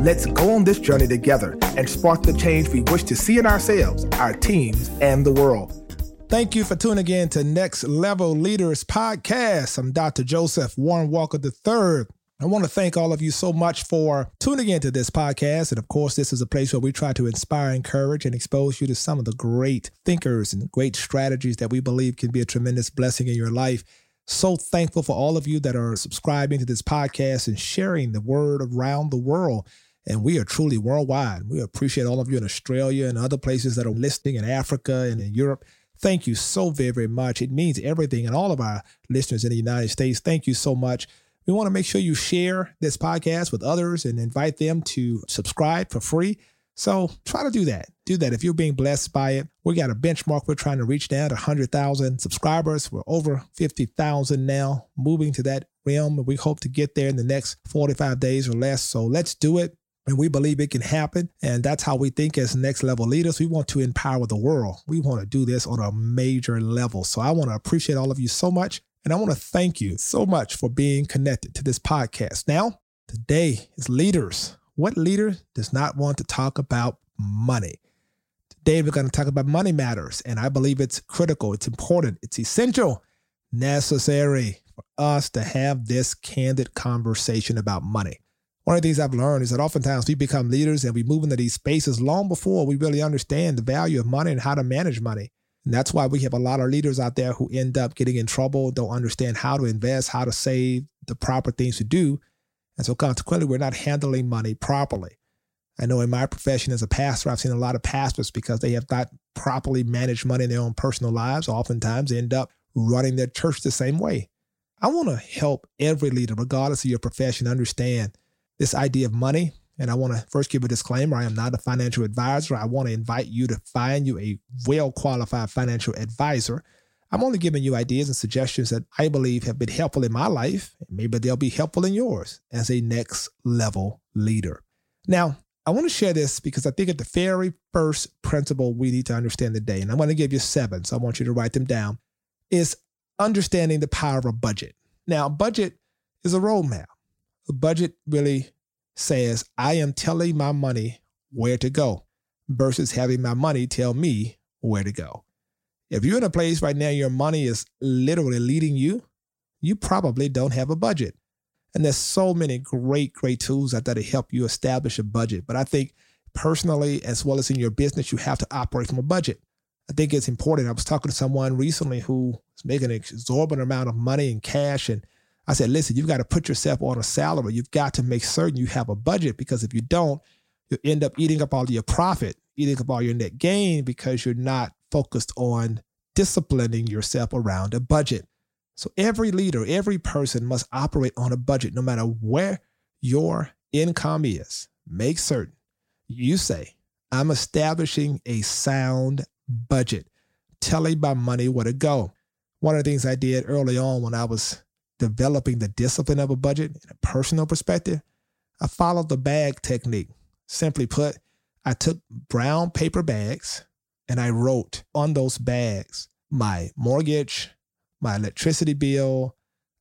let's go on this journey together and spark the change we wish to see in ourselves, our teams, and the world. Thank you for tuning in to Next Level Leaders Podcast. I'm Dr. Joseph Warren Walker III. I want to thank all of you so much for tuning into this podcast. And of course, this is a place where we try to inspire, encourage, and expose you to some of the great thinkers and great strategies that we believe can be a tremendous blessing in your life. So thankful for all of you that are subscribing to this podcast and sharing the word around the world. And we are truly worldwide. We appreciate all of you in Australia and other places that are listening in Africa and in Europe. Thank you so very, very much. It means everything. And all of our listeners in the United States, thank you so much. We want to make sure you share this podcast with others and invite them to subscribe for free. So try to do that. Do that. If you're being blessed by it, we got a benchmark we're trying to reach down to 100,000 subscribers. We're over 50,000 now, moving to that realm. We hope to get there in the next 45 days or less. So let's do it. And we believe it can happen. And that's how we think as next level leaders. We want to empower the world. We want to do this on a major level. So I want to appreciate all of you so much. And I want to thank you so much for being connected to this podcast. Now, today is leaders. What leader does not want to talk about money? Today, we're going to talk about money matters. And I believe it's critical, it's important, it's essential, necessary for us to have this candid conversation about money. One of the things I've learned is that oftentimes we become leaders and we move into these spaces long before we really understand the value of money and how to manage money. And that's why we have a lot of leaders out there who end up getting in trouble, don't understand how to invest, how to save, the proper things to do. And so consequently, we're not handling money properly. I know in my profession as a pastor, I've seen a lot of pastors because they have not properly managed money in their own personal lives, oftentimes end up running their church the same way. I want to help every leader, regardless of your profession, understand this idea of money and I want to first give a disclaimer I am not a financial advisor. I want to invite you to find you a well qualified financial advisor. I'm only giving you ideas and suggestions that I believe have been helpful in my life. Maybe they'll be helpful in yours as a next level leader. Now, I want to share this because I think it's the very first principle we need to understand today, and I'm going to give you seven, so I want you to write them down, is understanding the power of a budget. Now, budget is a roadmap. A budget really says, I am telling my money where to go versus having my money tell me where to go. If you're in a place right now, your money is literally leading you, you probably don't have a budget. And there's so many great, great tools out there to help you establish a budget. But I think personally, as well as in your business, you have to operate from a budget. I think it's important. I was talking to someone recently who was making an exorbitant amount of money in cash and I said, listen, you've got to put yourself on a salary. You've got to make certain you have a budget because if you don't, you'll end up eating up all your profit, eating up all your net gain because you're not focused on disciplining yourself around a budget. So every leader, every person must operate on a budget no matter where your income is. Make certain you say, I'm establishing a sound budget, telling my money where to go. One of the things I did early on when I was developing the discipline of a budget in a personal perspective, I followed the bag technique. Simply put, I took brown paper bags and I wrote on those bags my mortgage, my electricity bill.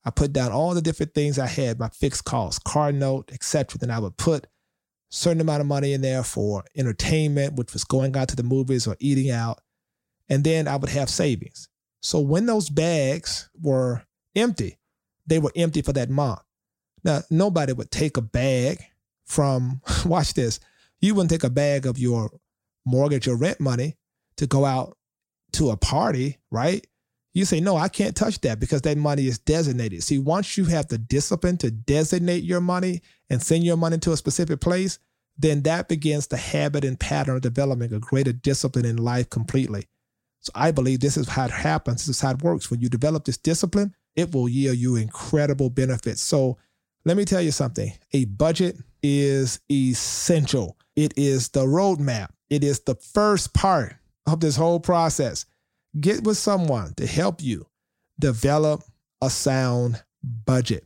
I put down all the different things I had, my fixed costs, car note, etc. Then I would put certain amount of money in there for entertainment, which was going out to the movies or eating out. And then I would have savings. So when those bags were empty, they were empty for that month. Now, nobody would take a bag from, watch this, you wouldn't take a bag of your mortgage or rent money to go out to a party, right? You say, no, I can't touch that because that money is designated. See, once you have the discipline to designate your money and send your money to a specific place, then that begins the habit and pattern of developing a greater discipline in life completely. So I believe this is how it happens. This is how it works. When you develop this discipline, it will yield you incredible benefits. So let me tell you something a budget is essential, it is the roadmap, it is the first part of this whole process. Get with someone to help you develop a sound budget.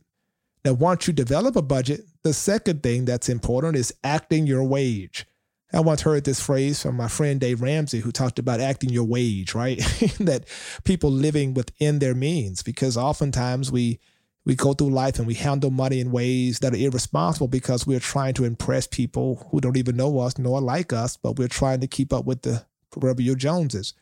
Now, once you develop a budget, the second thing that's important is acting your wage. I once heard this phrase from my friend Dave Ramsey, who talked about acting your wage, right? that people living within their means, because oftentimes we we go through life and we handle money in ways that are irresponsible because we're trying to impress people who don't even know us nor like us, but we're trying to keep up with the proverbial Joneses.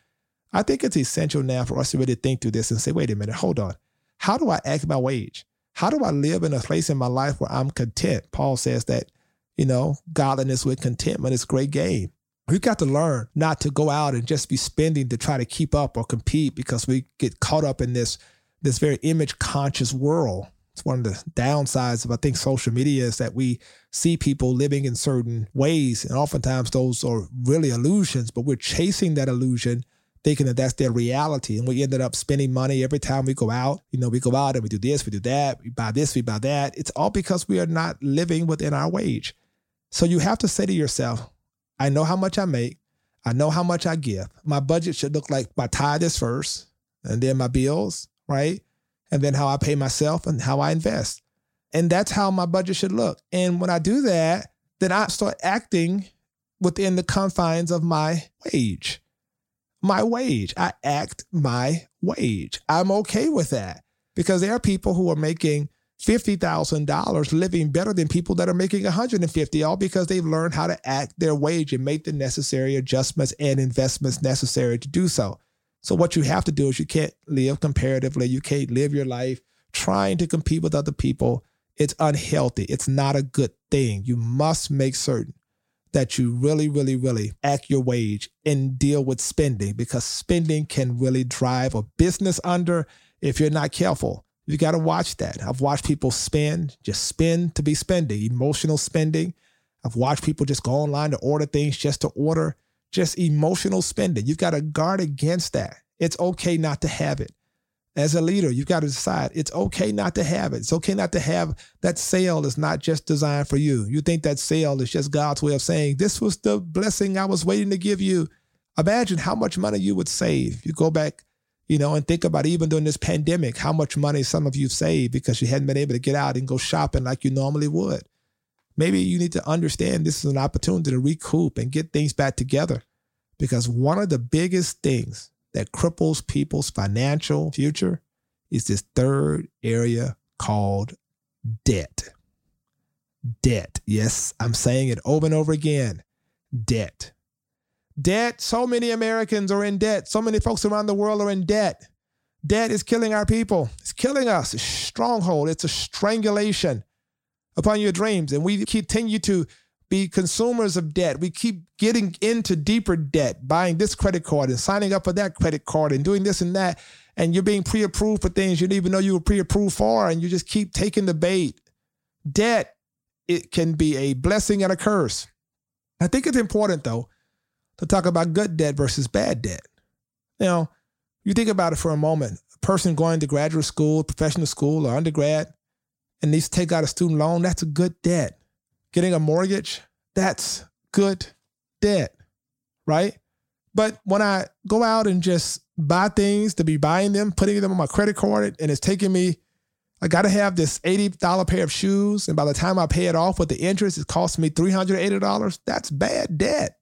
I think it's essential now for us to really think through this and say, wait a minute, hold on. How do I act my wage? How do I live in a place in my life where I'm content? Paul says that, you know, godliness with contentment is great game. We've got to learn not to go out and just be spending to try to keep up or compete because we get caught up in this this very image conscious world. It's one of the downsides of I think social media is that we see people living in certain ways, and oftentimes those are really illusions, but we're chasing that illusion thinking that that's their reality. And we ended up spending money every time we go out. You know, we go out and we do this, we do that, we buy this, we buy that. It's all because we are not living within our wage. So you have to say to yourself, I know how much I make. I know how much I give. My budget should look like my tithe is first, and then my bills, right? And then how I pay myself and how I invest. And that's how my budget should look. And when I do that, then I start acting within the confines of my wage. My wage. I act my wage. I'm okay with that because there are people who are making $50,000 living better than people that are making 150 all because they've learned how to act their wage and make the necessary adjustments and investments necessary to do so. So what you have to do is you can't live comparatively. You can't live your life trying to compete with other people. It's unhealthy. It's not a good thing. You must make certain that you really, really, really act your wage and deal with spending because spending can really drive a business under if you're not careful. You got to watch that. I've watched people spend, just spend to be spending, emotional spending. I've watched people just go online to order things just to order just emotional spending. You've got to guard against that. It's okay not to have it. As a leader, you've got to decide it's okay not to have it. It's okay not to have that sale is not just designed for you. You think that sale is just God's way of saying, this was the blessing I was waiting to give you. Imagine how much money you would save. You go back, you know, and think about even during this pandemic, how much money some of you saved because you hadn't been able to get out and go shopping like you normally would. Maybe you need to understand this is an opportunity to recoup and get things back together. Because one of the biggest things that cripples people's financial future is this third area called debt. Debt. Yes, I'm saying it over and over again. Debt. Debt. So many Americans are in debt. So many folks around the world are in debt. Debt is killing our people. It's killing us. It's stronghold. It's a strangulation upon your dreams. And we continue to be consumers of debt. We keep getting into deeper debt, buying this credit card and signing up for that credit card and doing this and that. And you're being pre approved for things you didn't even know you were pre approved for. And you just keep taking the bait. Debt, it can be a blessing and a curse. I think it's important, though, to talk about good debt versus bad debt. Know, you think about it for a moment. A person going to graduate school, professional school, or undergrad, and needs to take out a student loan, that's a good debt. Getting a mortgage, that's good debt, right? But when I go out and just buy things to be buying them, putting them on my credit card, and it's taking me, I got to have this $80 pair of shoes. And by the time I pay it off with the interest, it costs me $380. That's bad debt.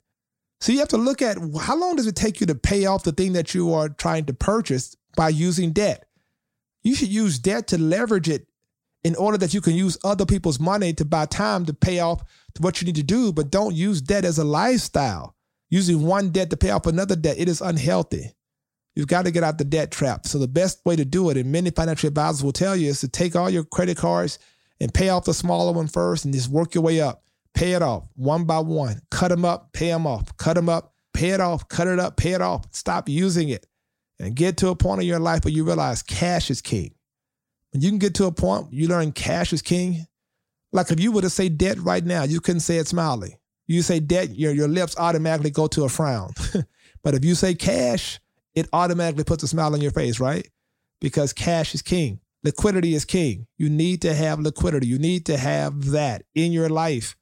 So you have to look at how long does it take you to pay off the thing that you are trying to purchase by using debt? You should use debt to leverage it in order that you can use other people's money to buy time to pay off what you need to do, but don't use debt as a lifestyle. Using one debt to pay off another debt, it is unhealthy. You've got to get out the debt trap. So the best way to do it, and many financial advisors will tell you, is to take all your credit cards and pay off the smaller one first and just work your way up. Pay it off one by one. Cut them up, pay them off. Cut them up, pay it off, cut it up, pay it off. Stop using it and get to a point in your life where you realize cash is king. When you can get to a point you learn cash is king. Like if you were to say debt right now, you couldn't say it smiling. You say debt, your, your lips automatically go to a frown. but if you say cash, it automatically puts a smile on your face, right? Because cash is king. Liquidity is king. You need to have liquidity. You need to have that in your life.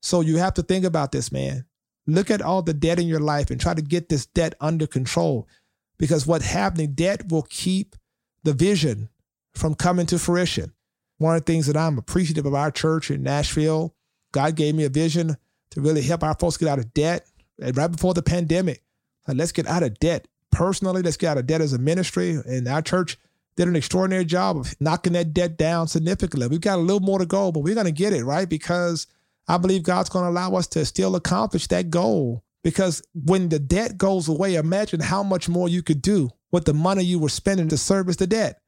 So you have to think about this, man. Look at all the debt in your life and try to get this debt under control. Because what's happening, debt will keep the vision from coming to fruition. One of the things that I'm appreciative of our church in Nashville, God gave me a vision to really help our folks get out of debt right before the pandemic. Like, let's get out of debt personally. Let's get out of debt as a ministry. And our church did an extraordinary job of knocking that debt down significantly. We've got a little more to go, but we're going to get it, right? Because I believe God's going to allow us to still accomplish that goal. Because when the debt goes away, imagine how much more you could do with the money you were spending to service the debt.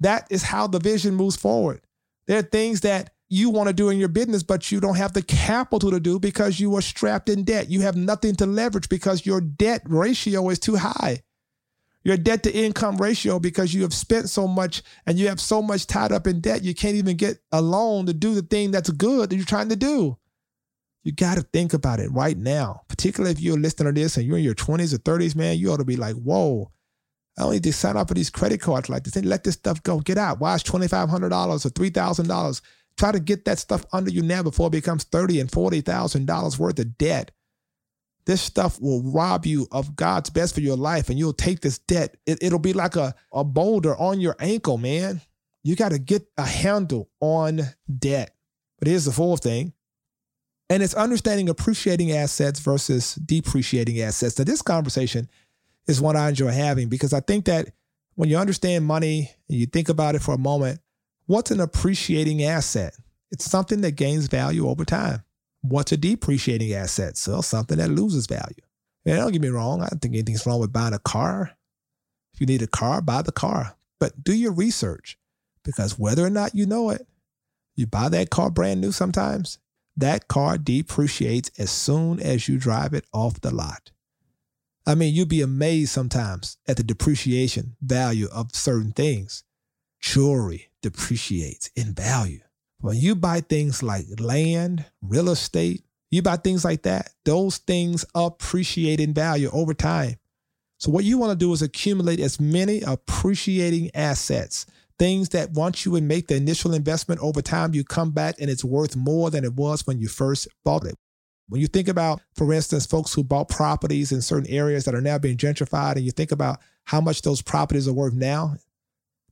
That is how the vision moves forward. There are things that you want to do in your business, but you don't have the capital to do because you are strapped in debt. You have nothing to leverage because your debt ratio is too high. Your debt to income ratio, because you have spent so much and you have so much tied up in debt, you can't even get a loan to do the thing that's good that you're trying to do. You got to think about it right now, particularly if you're listening to this and you're in your 20s or 30s, man, you ought to be like, whoa, I don't need to sign up for these credit cards like this. Let this stuff go. Get out. Why is $2,500 or $3,000? Try to get that stuff under you now before it becomes thirty and forty thousand dollars worth of debt. This stuff will rob you of God's best for your life, and you'll take this debt. It, it'll be like a, a boulder on your ankle, man. You got to get a handle on debt. But here's the fourth thing. And it's understanding appreciating assets versus depreciating assets. Now, this conversation is one I enjoy having because I think that when you understand money and you think about it for a moment, What's an appreciating asset? It's something that gains value over time. What's a depreciating asset? So something that loses value. And don't get me wrong, I don't think anything's wrong with buying a car. If you need a car, buy the car. But do your research because whether or not you know it, you buy that car brand new sometimes, that car depreciates as soon as you drive it off the lot. I mean, you'd be amazed sometimes at the depreciation value of certain things. Jewelry, depreciates in value. When you buy things like land, real estate, you buy things like that, those things appreciate in value over time. So, what you want to do is accumulate as many appreciating assets, things that once you make the initial investment over time, you come back and it's worth more than it was when you first bought it. When you think about, for instance, folks who bought properties in certain areas that are now being gentrified, and you think about how much those properties are worth now,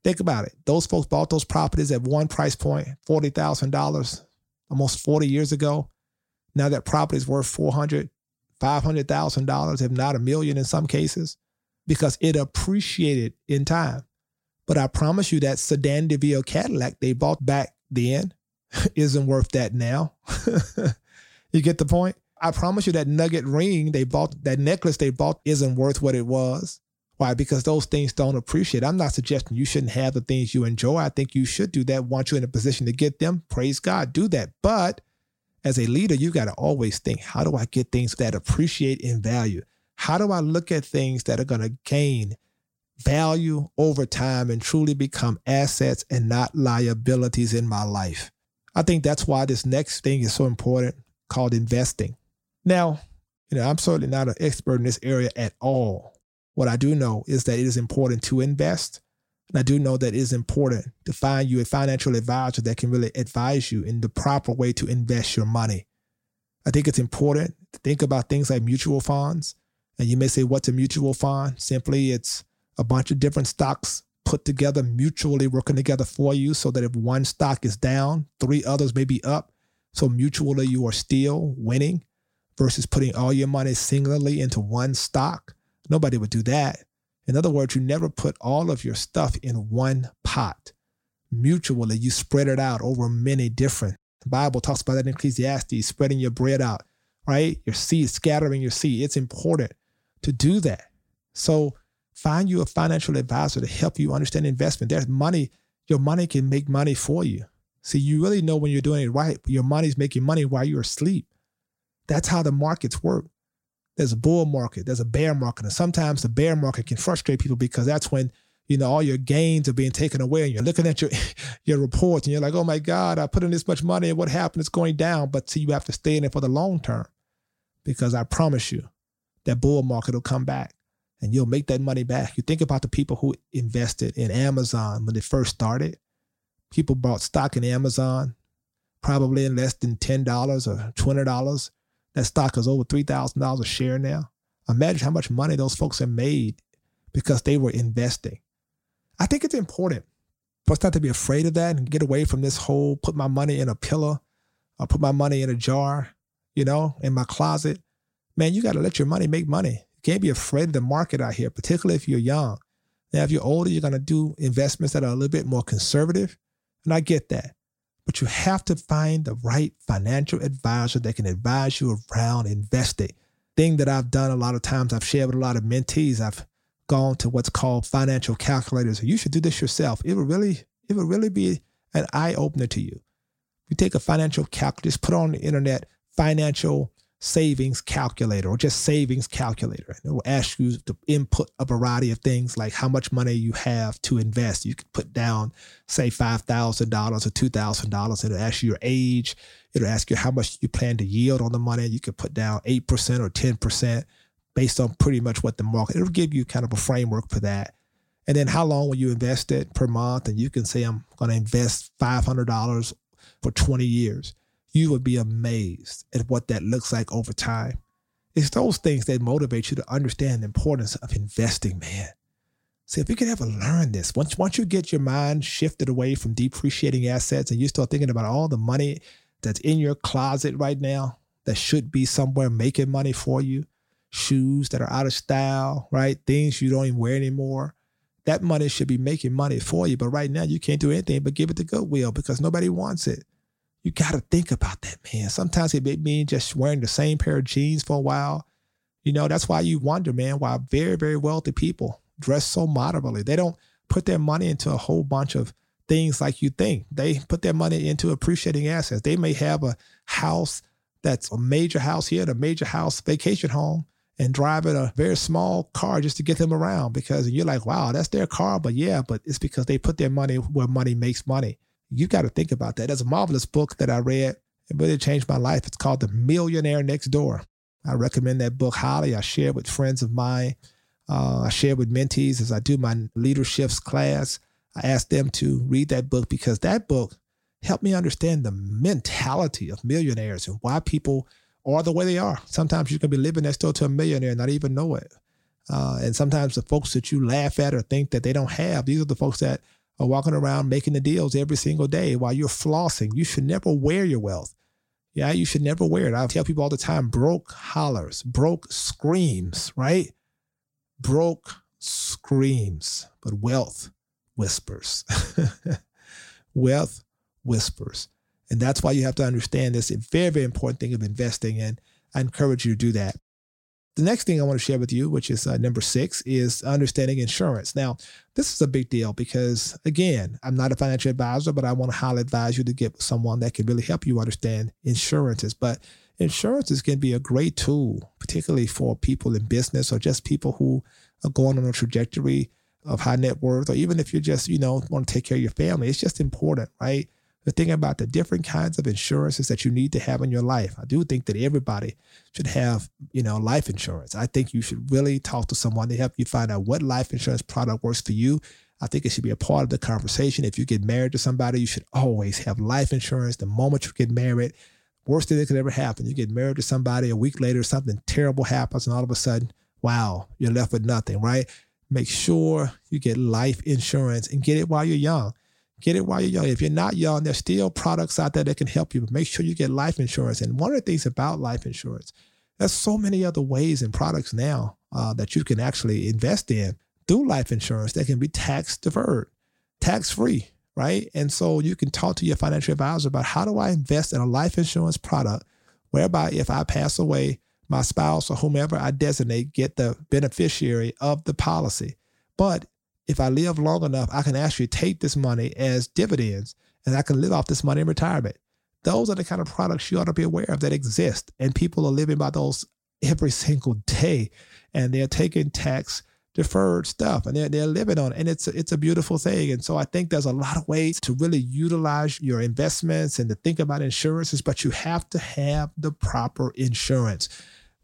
Think about it. Those folks bought those properties at one price point, $40,000, almost 40 years ago. Now that property is worth $400,000, $500,000, if not a million in some cases, because it appreciated in time. But I promise you that sedan DeVille Cadillac they bought back then isn't worth that now. you get the point? I promise you that nugget ring they bought, that necklace they bought isn't worth what it was. Why? Because those things don't appreciate. I'm not suggesting you shouldn't have the things you enjoy. I think you should do that once you're in a position to get them. Praise God, do that. But as a leader, you got to always think, how do I get things that appreciate in value? How do I look at things that are going to gain value over time and truly become assets and not liabilities in my life? I think that's why this next thing is so important called investing. Now, you know, I'm certainly not an expert in this area at all. What I do know is that it is important to invest. And I do know that it is important to find you a financial advisor that can really advise you in the proper way to invest your money. I think it's important to think about things like mutual funds. And you may say, what's a mutual fund? Simply, it's a bunch of different stocks put together, mutually working together for you so that if one stock is down, three others may be up. So mutually, you are still winning versus putting all your money singularly into one stock. Nobody would do that. In other words, you never put all of your stuff in one pot. Mutually, you spread it out over many different. The Bible talks about that in Ecclesiastes, spreading your bread out, right? Your seed, scattering your seed. It's important to do that. So find you a financial advisor to help you understand investment. There's money, your money can make money for you. See, you really know when you're doing it right, your money's making money while you're asleep. That's how the markets work there's a bull market, there's a bear market. And sometimes the bear market can frustrate people because that's when, you know, all your gains are being taken away and you're looking at your your reports and you're like, oh my God, I put in this much money and what happened? It's going down. But see, you have to stay in it for the long term because I promise you that bull market will come back and you'll make that money back. You think about the people who invested in Amazon when they first started. People bought stock in Amazon probably in less than $10 or $20 That stock is over $3,000 a share now. Imagine how much money those folks have made because they were investing. I think it's important for us not to be afraid of that and get away from this whole put my money in a pillar or put my money in a jar, you know, in my closet. Man, you got to let your money make money. You can't be afraid of the market out here, particularly if you're young. Now, if you're older, you're going to do investments that are a little bit more conservative. And I get that. But you have to find the right financial advisor that can advise you around investing. Thing that I've done a lot of times, I've shared with a lot of mentees. I've gone to what's called financial calculators. You should do this yourself. It will really, it will really be an eye opener to you. You take a financial calculator, just put on the internet financial savings calculator or just savings calculator. And it will ask you to input a variety of things like how much money you have to invest. You could put down, say, $5,000 or $2,000. It'll ask you your age. It'll ask you how much you plan to yield on the money. You could put down 8% or 10% based on pretty much what the market, it'll give you kind of a framework for that. And then how long will you invest it per month? And you can say, I'm going to invest $500 for 20 years you would be amazed at what that looks like over time. It's those things that motivate you to understand the importance of investing, man. See, if you could ever learn this, once, once you get your mind shifted away from depreciating assets and you start thinking about all the money that's in your closet right now that should be somewhere making money for you, shoes that are out of style, right? Things you don't even wear anymore. That money should be making money for you. But right now, you can't do anything but give it to Goodwill because nobody wants it you got to think about that, man. Sometimes it may mean just wearing the same pair of jeans for a while. You know, that's why you wonder, man, why very, very wealthy people dress so moderately. They don't put their money into a whole bunch of things like you think. They put their money into appreciating assets. They may have a house that's a major house here, a major house vacation home, and driving a very small car just to get them around because you're like, wow, that's their car. But yeah, but it's because they put their money where money makes money you got to think about that. There's a marvelous book that I read. It really changed my life. It's called The Millionaire Next Door. I recommend that book highly. I share with friends of mine. Uh, I share with mentees as I do my leadership's class. I ask them to read that book because that book helped me understand the mentality of millionaires and why people are the way they are. Sometimes you can be living next door to a millionaire and not even know it. Uh, and sometimes the folks that you laugh at or think that they don't have, these are the folks that walking around making the deals every single day while you're flossing. You should never wear your wealth. Yeah, you should never wear it. I tell people all the time broke hollers, broke screams, right? Broke screams, but wealth whispers. wealth whispers. And that's why you have to understand this very, very important thing of investing. And I encourage you to do that. The next thing I want to share with you, which is uh, number six, is understanding insurance. Now, this is a big deal because, again, I'm not a financial advisor, but I want to highly advise you to get someone that can really help you understand insurances. But insurances can be a great tool, particularly for people in business or just people who are going on a trajectory of high net worth, or even if you're just, you know, want to take care of your family. It's just important, right? To think about the different kinds of insurances that you need to have in your life. I do think that everybody should have, you know, life insurance. I think you should really talk to someone to help you find out what life insurance product works for you. I think it should be a part of the conversation. If you get married to somebody, you should always have life insurance the moment you get married. Worst thing that could ever happen, you get married to somebody, a week later, something terrible happens, and all of a sudden, wow, you're left with nothing, right? Make sure you get life insurance and get it while you're young. Get it while you're young. If you're not young, there's still products out there that can help you, but make sure you get life insurance. And one of the things about life insurance, there's so many other ways and products now uh, that you can actually invest in through life insurance that can be tax deferred, tax free, right? And so you can talk to your financial advisor about how do I invest in a life insurance product whereby if I pass away, my spouse or whomever I designate get the beneficiary of the policy. But if I live long enough, I can actually take this money as dividends and I can live off this money in retirement. Those are the kind of products you ought to be aware of that exist. And people are living by those every single day. And they're taking tax deferred stuff and they're, they're living on it. And it's, it's a beautiful thing. And so I think there's a lot of ways to really utilize your investments and to think about insurances, but you have to have the proper insurance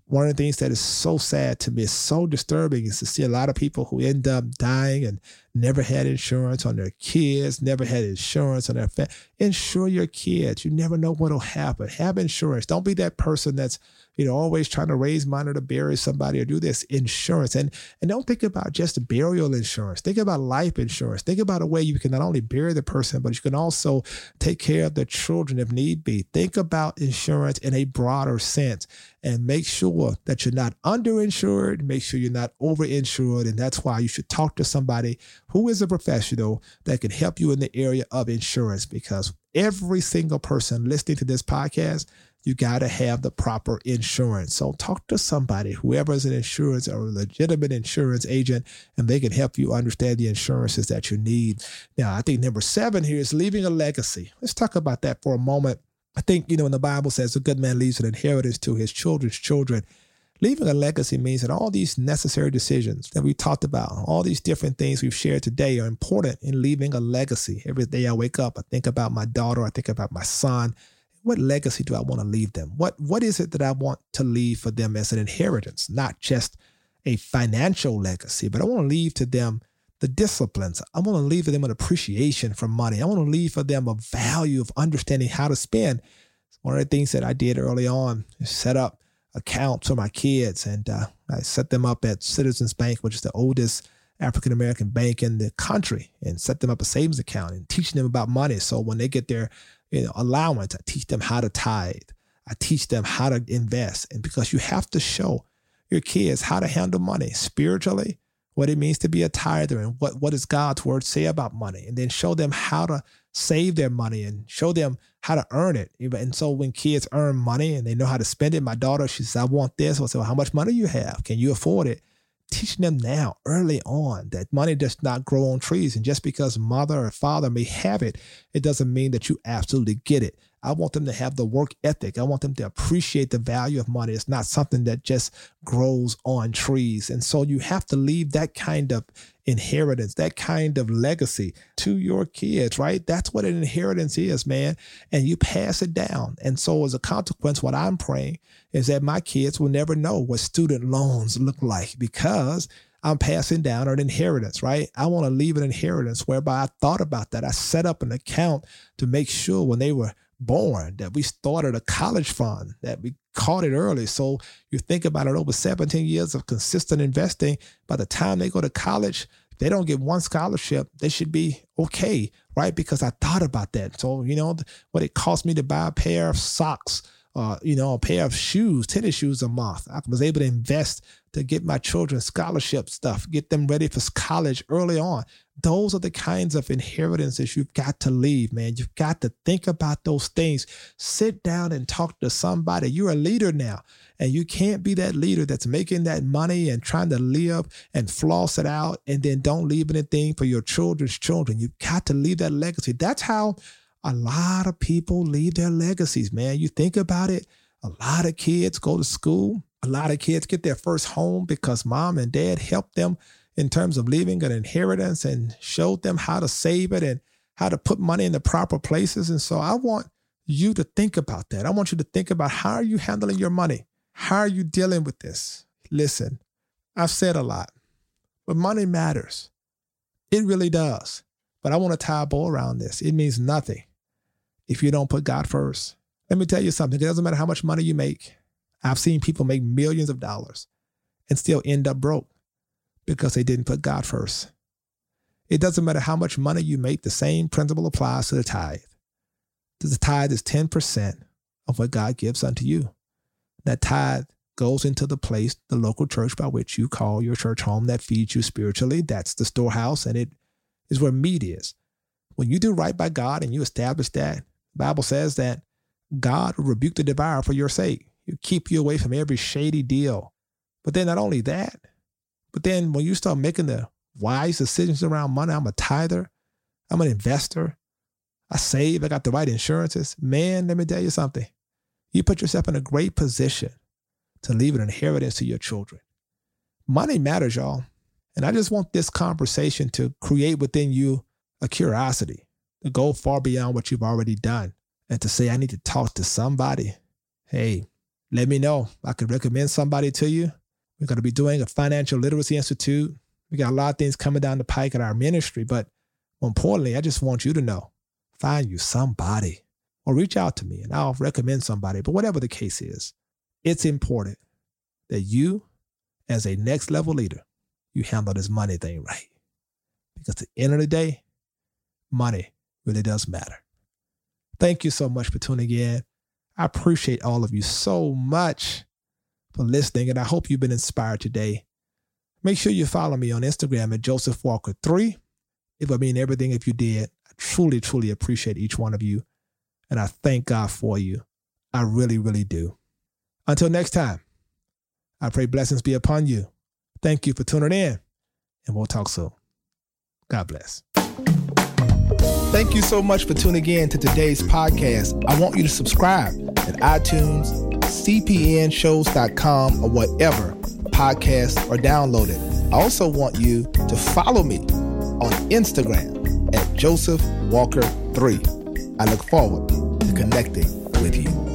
one of the things that is so sad to me, so disturbing, is to see a lot of people who end up dying and never had insurance on their kids, never had insurance on their family. Insure your kids. You never know what'll happen. Have insurance. Don't be that person that's, you know, always trying to raise money to bury somebody or do this insurance. And and don't think about just burial insurance. Think about life insurance. Think about a way you can not only bury the person, but you can also take care of the children if need be. Think about insurance in a broader sense and make sure that you're not underinsured, make sure you're not overinsured. And that's why you should talk to somebody who is a professional that can help you in the area of insurance because every single person listening to this podcast, you got to have the proper insurance. So talk to somebody, whoever is an insurance or a legitimate insurance agent, and they can help you understand the insurances that you need. Now, I think number seven here is leaving a legacy. Let's talk about that for a moment. I think, you know, when the Bible says a good man leaves an inheritance to his children's children, leaving a legacy means that all these necessary decisions that we talked about, all these different things we've shared today are important in leaving a legacy. Every day I wake up, I think about my daughter, I think about my son. What legacy do I want to leave them? What what is it that I want to leave for them as an inheritance, not just a financial legacy, but I want to leave to them the disciplines. I want to leave for them an appreciation for money. I want to leave for them a value of understanding how to spend. One of the things that I did early on is set up accounts for my kids, and uh, I set them up at Citizens Bank, which is the oldest African American bank in the country, and set them up a savings account and teaching them about money. So when they get their you know, allowance, I teach them how to tithe. I teach them how to invest, and because you have to show your kids how to handle money spiritually, what it means to be a tither and what, what does God's word say about money, and then show them how to save their money and show them how to earn it. And so when kids earn money and they know how to spend it, my daughter, she says, I want this. I say, well, how much money you have? Can you afford it? Teaching them now, early on, that money does not grow on trees. And just because mother or father may have it, it doesn't mean that you absolutely get it. I want them to have the work ethic. I want them to appreciate the value of money. It's not something that just grows on trees. And so you have to leave that kind of inheritance, that kind of legacy to your kids, right? That's what an inheritance is, man. And you pass it down. And so as a consequence, what I'm praying is that my kids will never know what student loans look like because I'm passing down an inheritance, right? I want to leave an inheritance whereby I thought about that. I set up an account to make sure when they were born, that we started a college fund, that we caught it early. So you think about it over 17 years of consistent investing. By the time they go to college, they don't get one scholarship, they should be okay, right? Because I thought about that. So, you know, what it cost me to buy a pair of socks, uh, you know, a pair of shoes, tennis shoes a month. I was able to invest to get my children scholarship stuff, get them ready for college early on. Those are the kinds of inheritances you've got to leave, man. You've got to think about those things. Sit down and talk to somebody. You're a leader now, and you can't be that leader that's making that money and trying to live and floss it out and then don't leave anything for your children's children. You've got to leave that legacy. That's how a lot of people leave their legacies, man. You think about it, a lot of kids go to school a lot of kids get their first home because mom and dad helped them in terms of leaving an inheritance and showed them how to save it and how to put money in the proper places. And so I want you to think about that. I want you to think about how are you handling your money? How are you dealing with this? Listen, I've said a lot, but money matters. It really does. But I want to tie a bow around this. It means nothing if you don't put God first. Let me tell you something. It doesn't matter how much money you make. I've seen people make millions of dollars and still end up broke because they didn't put God first. It doesn't matter how much money you make, the same principle applies to the tithe. The tithe is 10% of what God gives unto you. That tithe goes into the place, the local church by which you call your church home that feeds you spiritually. That's the storehouse, and it is where meat is. When you do right by God and you establish that, Bible says that God will rebuke the devourer for your sake. He'll keep you away from every shady deal. But then not only that, but then when you start making the wise decisions around money, I'm a tither, I'm an investor, I save, I got the right insurances. Man, let me tell you something. You put yourself in a great position to leave an inheritance to your children. Money matters, y'all. And I just want this conversation to create within you a curiosity to go far beyond what you've already done and to say, I need to talk to somebody. Hey, let me know. I could recommend somebody to you. We're going to be doing a financial literacy institute. We got a lot of things coming down the pike at our ministry, but more importantly, I just want you to know find you somebody or reach out to me and I'll recommend somebody. But whatever the case is, it's important that you, as a next level leader, you handle this money thing right. Because at the end of the day, money really does matter. Thank you so much for tuning in. I appreciate all of you so much for listening, and I hope you've been inspired today. Make sure you follow me on Instagram at Joseph Walker 3. It would mean everything if you did. I truly, truly appreciate each one of you. And I thank God for you. I really, really do. Until next time, I pray blessings be upon you. Thank you for tuning in, and we'll talk soon. God bless. Thank you so much for tuning in to today's podcast. I want you to subscribe at iTunes, cpnshows.com, or whatever podcasts are downloaded. I also want you to follow me on Instagram at Joseph Walker 3. I look forward to connecting with you.